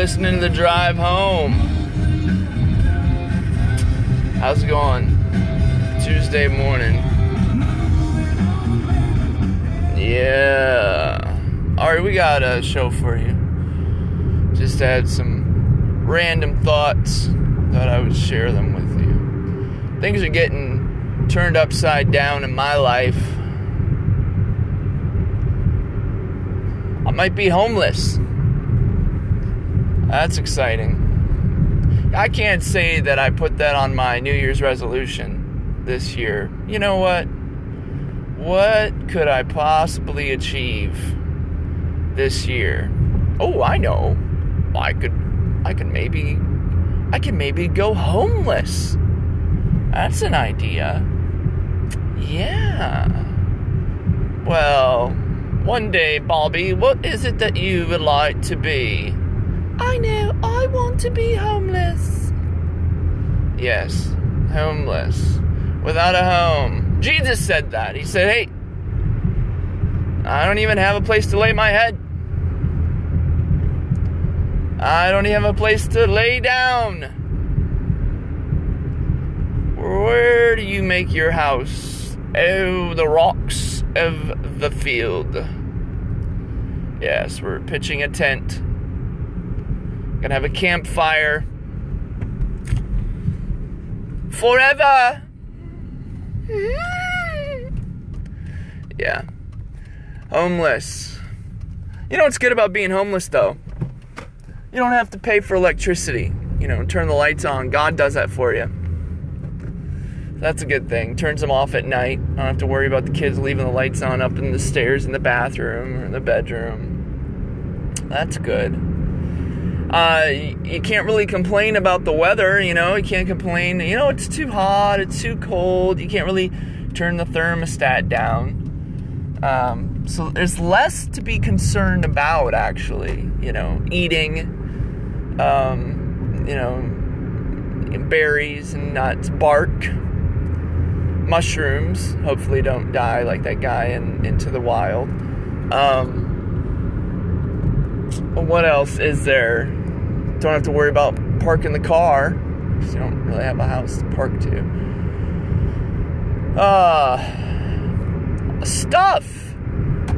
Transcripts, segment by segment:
listening to the drive home. How's it going? Tuesday morning. Yeah. Alright, we got a show for you. Just had some random thoughts. Thought I would share them with you. Things are getting turned upside down in my life. I might be homeless. That's exciting. I can't say that I put that on my New Year's resolution this year. You know what? What could I possibly achieve this year? Oh, I know. I could I could maybe I can maybe go homeless. That's an idea. Yeah. Well, one day, Bobby, what is it that you would like to be? I know, I want to be homeless. Yes, homeless. Without a home. Jesus said that. He said, hey, I don't even have a place to lay my head. I don't even have a place to lay down. Where do you make your house? Oh, the rocks of the field. Yes, we're pitching a tent. Gonna have a campfire. Forever! yeah. Homeless. You know what's good about being homeless, though? You don't have to pay for electricity. You know, turn the lights on. God does that for you. That's a good thing. Turns them off at night. I don't have to worry about the kids leaving the lights on up in the stairs in the bathroom or in the bedroom. That's good. Uh, you can't really complain about the weather, you know. You can't complain, you know, it's too hot, it's too cold. You can't really turn the thermostat down. Um, so there's less to be concerned about, actually. You know, eating, um, you know, berries and nuts, bark, mushrooms. Hopefully, don't die like that guy in Into the Wild. Um, what else is there? Don't have to worry about parking the car because you don't really have a house to park to. Uh, stuff.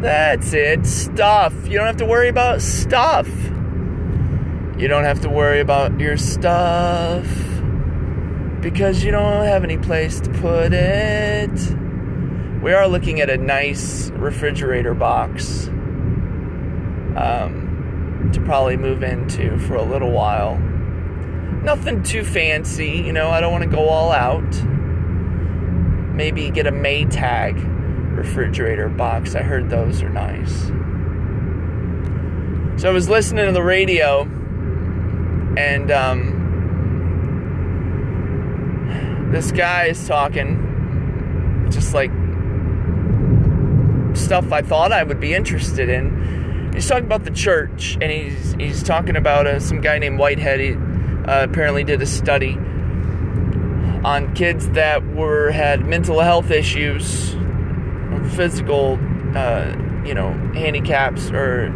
That's it. Stuff. You don't have to worry about stuff. You don't have to worry about your stuff because you don't have any place to put it. We are looking at a nice refrigerator box. Um, to probably move into for a little while. Nothing too fancy, you know, I don't want to go all out. Maybe get a Maytag refrigerator box. I heard those are nice. So I was listening to the radio and um, this guy is talking just like stuff I thought I would be interested in he's talking about the church, and he's he's talking about uh, some guy named Whitehead. He uh, apparently did a study on kids that were had mental health issues, physical, uh, you know, handicaps or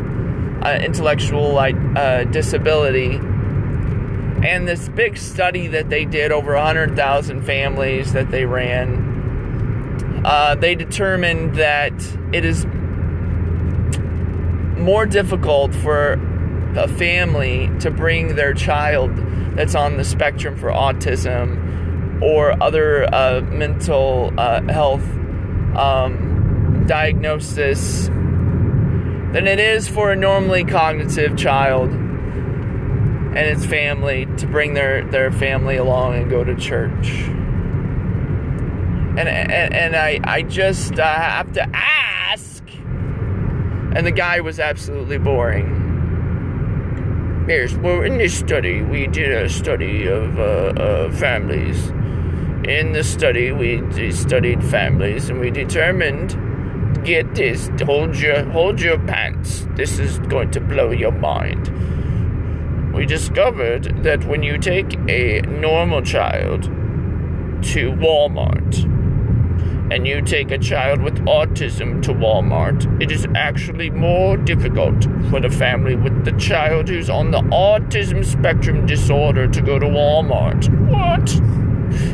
uh, intellectual uh, disability. And this big study that they did over 100,000 families that they ran, uh, they determined that it is more difficult for a family to bring their child that's on the spectrum for autism or other uh, mental uh, health um, diagnosis than it is for a normally cognitive child and its family to bring their, their family along and go to church. And, and, and I, I just uh, have to ask and the guy was absolutely boring. Yes, well, in this study, we did a study of uh, uh, families. In the study, we studied families, and we determined. Get this! Hold your hold your pants. This is going to blow your mind. We discovered that when you take a normal child to Walmart and you take a child with autism to Walmart, it is actually more difficult for the family with the child who's on the autism spectrum disorder to go to Walmart. What?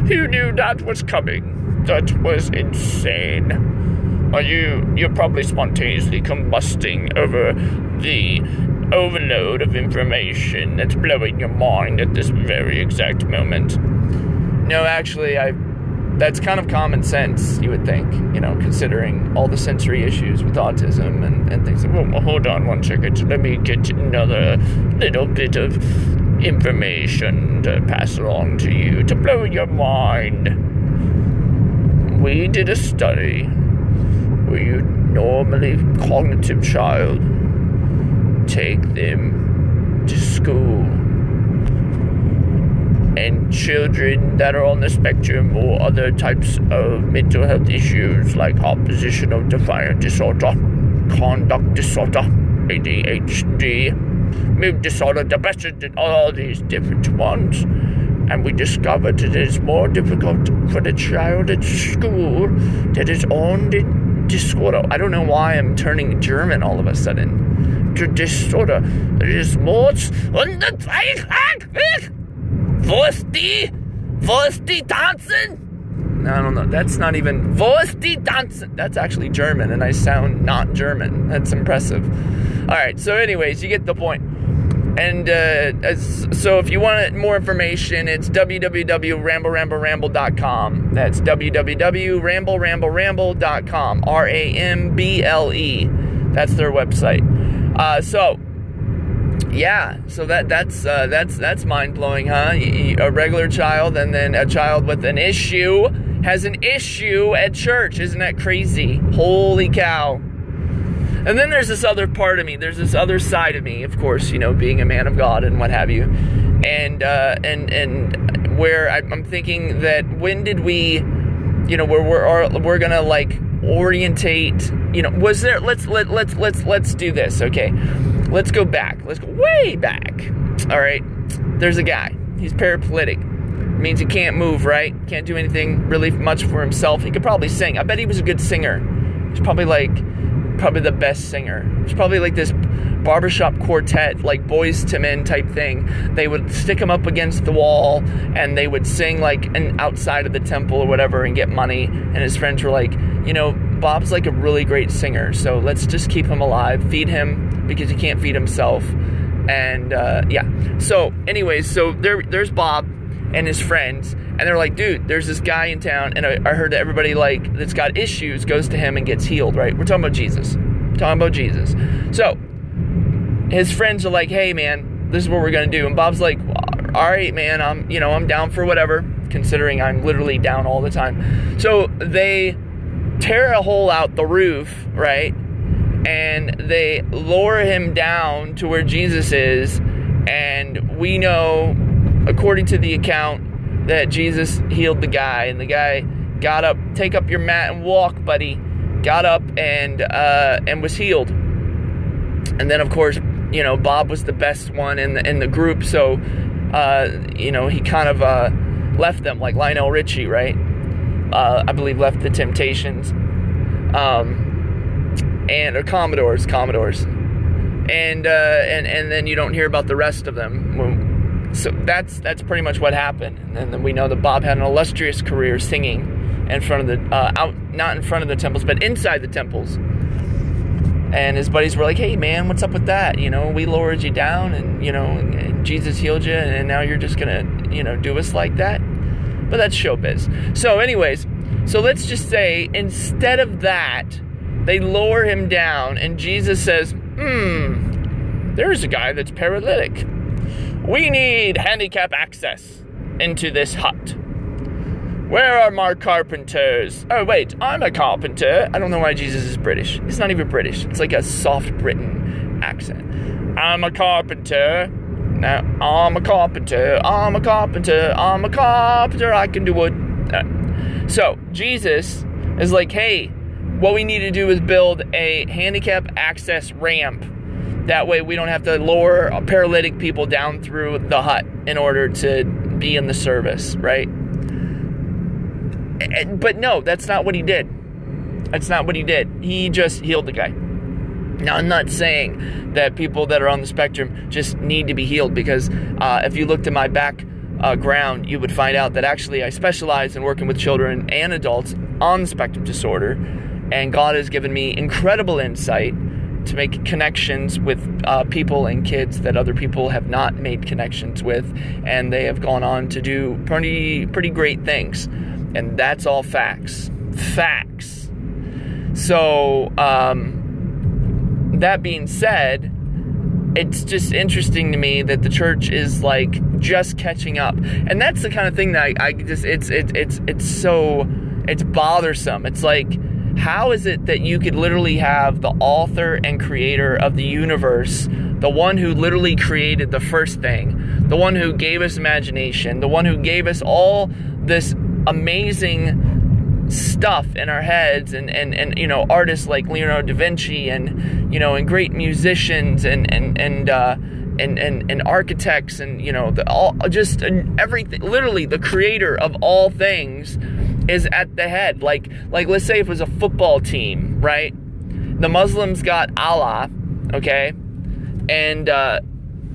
Who knew that was coming? That was insane. Are you you're probably spontaneously combusting over the overload of information that's blowing your mind at this very exact moment. No, actually, I that's kind of common sense, you would think, you know, considering all the sensory issues with autism and, and things. Well, well, hold on one second. Let me get another little bit of information to pass along to you to blow your mind. We did a study where you normally cognitive child take them to school and children that are on the spectrum or other types of mental health issues like oppositional defiant disorder, conduct disorder, ADHD, mood disorder, depression, and all these different ones. And we discovered that it is more difficult for the child at school that is on the disorder. I don't know why I'm turning German all of a sudden. To disorder. It is more on the Wo die? Wo die tanzen? I don't know. That's not even. Wo die tanzen? That's actually German, and I sound not German. That's impressive. All right. So, anyways, you get the point. And uh, as, so, if you want more information, it's www.ramblerambleramble.com. That's www.ramblerambleramble.com. R A M B L E. That's their website. Uh, so, yeah, so that that's uh, that's that's mind blowing, huh? A regular child and then a child with an issue has an issue at church. Isn't that crazy? Holy cow! And then there's this other part of me. There's this other side of me, of course, you know, being a man of God and what have you, and uh, and and where I'm thinking that when did we, you know, where we're we're gonna like orientate, you know, was there? Let's let let's let's let's do this, okay? Let's go back. Let's go way back. All right. There's a guy. He's paraplegic. It means he can't move, right? Can't do anything really much for himself. He could probably sing. I bet he was a good singer. He's probably like probably the best singer. It's probably like this barbershop quartet, like Boyz II Men type thing. They would stick him up against the wall and they would sing like an outside of the temple or whatever and get money. And his friends were like, you know, Bob's like a really great singer, so let's just keep him alive, feed him because he can't feed himself, and uh, yeah. So, anyways, so there, there's Bob and his friends, and they're like, dude, there's this guy in town, and I, I heard that everybody like that's got issues goes to him and gets healed, right? We're talking about Jesus, We're talking about Jesus. So, his friends are like, hey, man, this is what we're gonna do, and Bob's like, all right, man, I'm, you know, I'm down for whatever, considering I'm literally down all the time. So they tear a hole out the roof, right? And they lower him down to where Jesus is. And we know, according to the account, that Jesus healed the guy. And the guy got up, take up your mat and walk, buddy. Got up and uh, and was healed. And then, of course, you know Bob was the best one in the in the group, so uh, you know he kind of uh, left them like Lionel Richie, right? Uh, I believe left the Temptations, um, and or Commodores, Commodores, and uh, and and then you don't hear about the rest of them. So that's that's pretty much what happened. And then we know that Bob had an illustrious career singing in front of the uh, out not in front of the temples, but inside the temples. And his buddies were like, "Hey, man, what's up with that? You know, we lowered you down, and you know, Jesus healed you, and now you're just gonna, you know, do us like that." But that's showbiz. So, anyways, so let's just say instead of that, they lower him down, and Jesus says, Hmm, there's a guy that's paralytic. We need handicap access into this hut. Where are my carpenters? Oh, wait, I'm a carpenter. I don't know why Jesus is British. He's not even British. It's like a soft Britain accent. I'm a carpenter. Now, I'm a carpenter, I'm a carpenter, I'm a carpenter, I can do wood. Right. So, Jesus is like, hey, what we need to do is build a handicap access ramp. That way, we don't have to lower paralytic people down through the hut in order to be in the service, right? but no, that's not what he did. That's not what he did. He just healed the guy. Now, I'm not saying that people that are on the spectrum just need to be healed because uh, if you looked at my background, uh, you would find out that actually I specialize in working with children and adults on spectrum disorder, and God has given me incredible insight to make connections with uh, people and kids that other people have not made connections with, and they have gone on to do pretty pretty great things, and that's all facts, facts. So. Um, that being said, it's just interesting to me that the church is like just catching up, and that's the kind of thing that I, I just it's it's it's it's so it's bothersome. It's like how is it that you could literally have the author and creator of the universe, the one who literally created the first thing, the one who gave us imagination, the one who gave us all this amazing stuff in our heads and, and, and you know artists like Leonardo da Vinci and you know and great musicians and and and uh, and, and and architects and you know the, all just everything literally the creator of all things is at the head. Like like let's say if it was a football team right? The Muslims got Allah okay? And uh,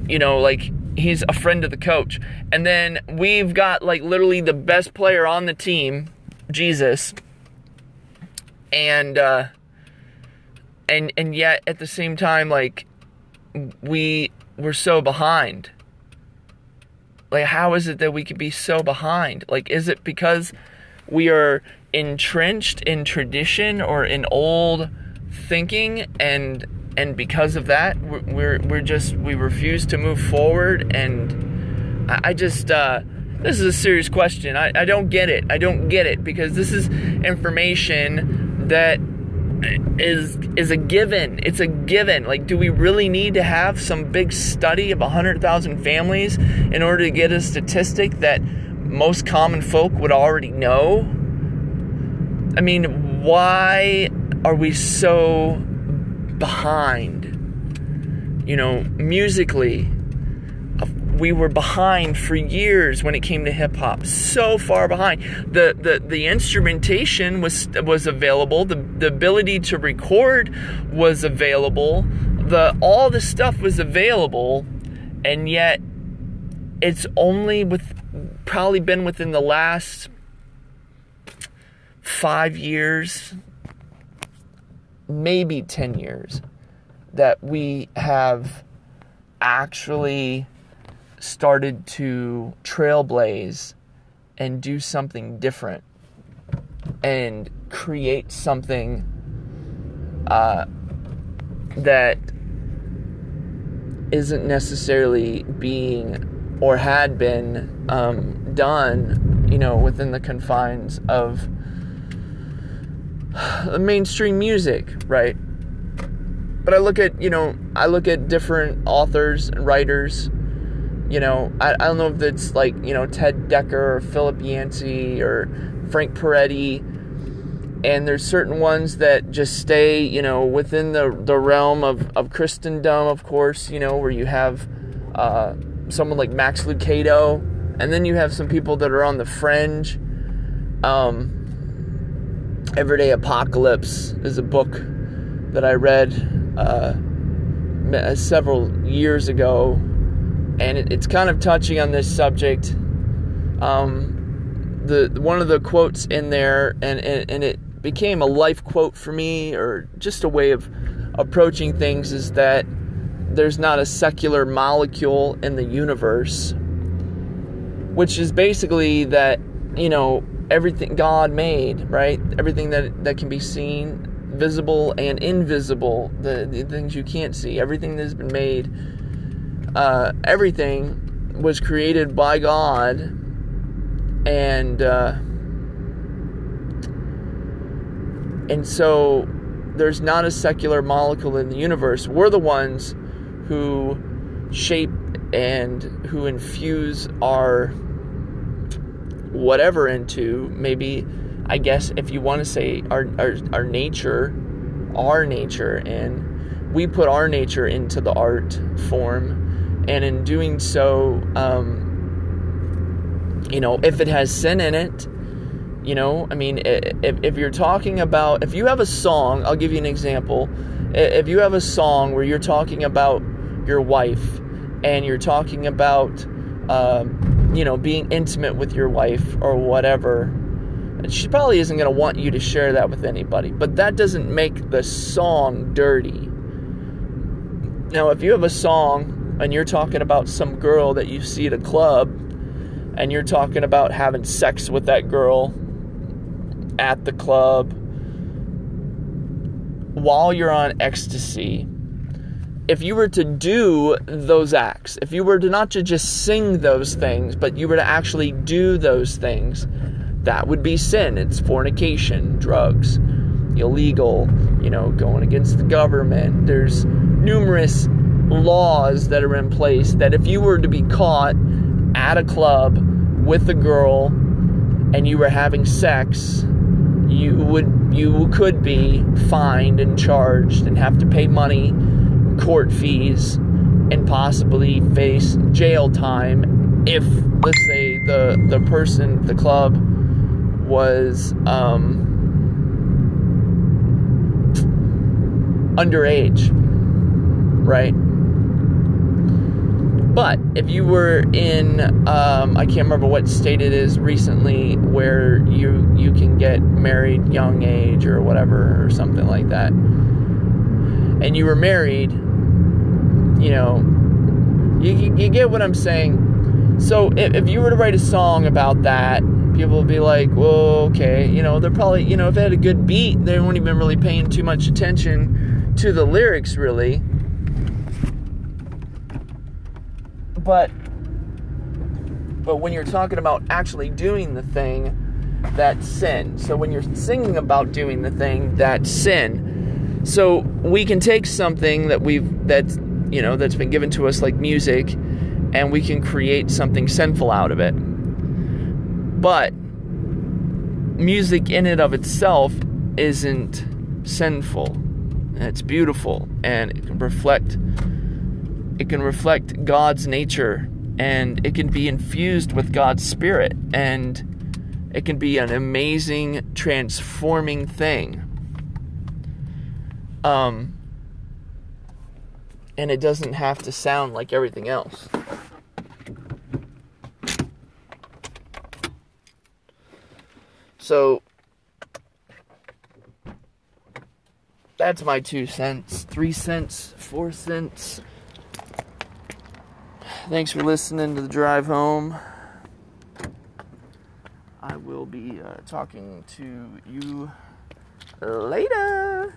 you know like he's a friend of the coach. And then we've got like literally the best player on the team Jesus, and uh, and and yet at the same time, like we we're so behind. Like, how is it that we could be so behind? Like, is it because we are entrenched in tradition or in old thinking and and because of that we're we're just we refuse to move forward and I, I just uh this is a serious question. I, I don't get it. I don't get it because this is information that is is a given. It's a given. Like, do we really need to have some big study of 100,000 families in order to get a statistic that most common folk would already know? I mean, why are we so behind? You know, musically, we were behind for years when it came to hip hop. So far behind. The, the the instrumentation was was available. The the ability to record was available. The all the stuff was available, and yet it's only with probably been within the last five years, maybe ten years, that we have actually started to trailblaze and do something different and create something uh, that isn't necessarily being or had been um, done, you know, within the confines of mainstream music, right? But I look at, you know, I look at different authors and writers you know, I, I don't know if it's like, you know, Ted Dekker or Philip Yancey or Frank Peretti. And there's certain ones that just stay, you know, within the, the realm of, of Christendom, of course, you know, where you have uh, someone like Max Lucado. And then you have some people that are on the fringe. Um, Everyday Apocalypse is a book that I read uh, several years ago and it, it's kind of touching on this subject. Um, the one of the quotes in there, and, and and it became a life quote for me, or just a way of approaching things, is that there's not a secular molecule in the universe, which is basically that you know everything God made, right? Everything that that can be seen, visible and invisible, the, the things you can't see, everything that has been made uh, everything was created by God, and uh, and so there's not a secular molecule in the universe. We're the ones who shape and who infuse our whatever into maybe I guess if you want to say our, our our nature, our nature, and we put our nature into the art form and in doing so, um, you know, if it has sin in it, You know, I mean, if, if you're talking about, if you have a song, I'll give you an example. If you have a song where you're talking about your wife and you're talking about, um, you know, being intimate with your wife or whatever, she probably isn't going to want you to share that with anybody. But that doesn't make the song dirty. Now, if you have a song and you're talking about some girl that you see at a club and you're talking about having sex with that girl at the club while you're on ecstasy, if you were to do those acts, if you were to not to just sing those things, but you were to actually do those things, that would be sin. It's fornication, drugs, illegal, you know, going against the government. There's numerous laws that are in place that if you were to be caught at a club with a girl and you were having sex, you would you could be fined and charged and have to pay money, court fees, and possibly face jail time if let's say the the person the club was um, underage, right? But if you were in, um, I can't remember what state it is recently, where you you can get married young age or whatever or something like that, and you were married, you know, you you get what I'm saying. So if, if you were to write a song about that people would be like, well, okay, you know, they're probably, you know, if they had a good beat, they won't even really paying too much attention to the lyrics, really. But, but when you're talking about actually doing the thing, that's sin. So when you're singing about doing the thing, that's sin. So we can take something that we've that's you know that's been given to us like music, and we can create something sinful out of it but music in and of itself isn't sinful. It's beautiful and it can reflect it can reflect God's nature and it can be infused with God's spirit and it can be an amazing transforming thing. Um and it doesn't have to sound like everything else. So that's my two cents, three cents, four cents. Thanks for listening to the drive home. I will be uh, talking to you later.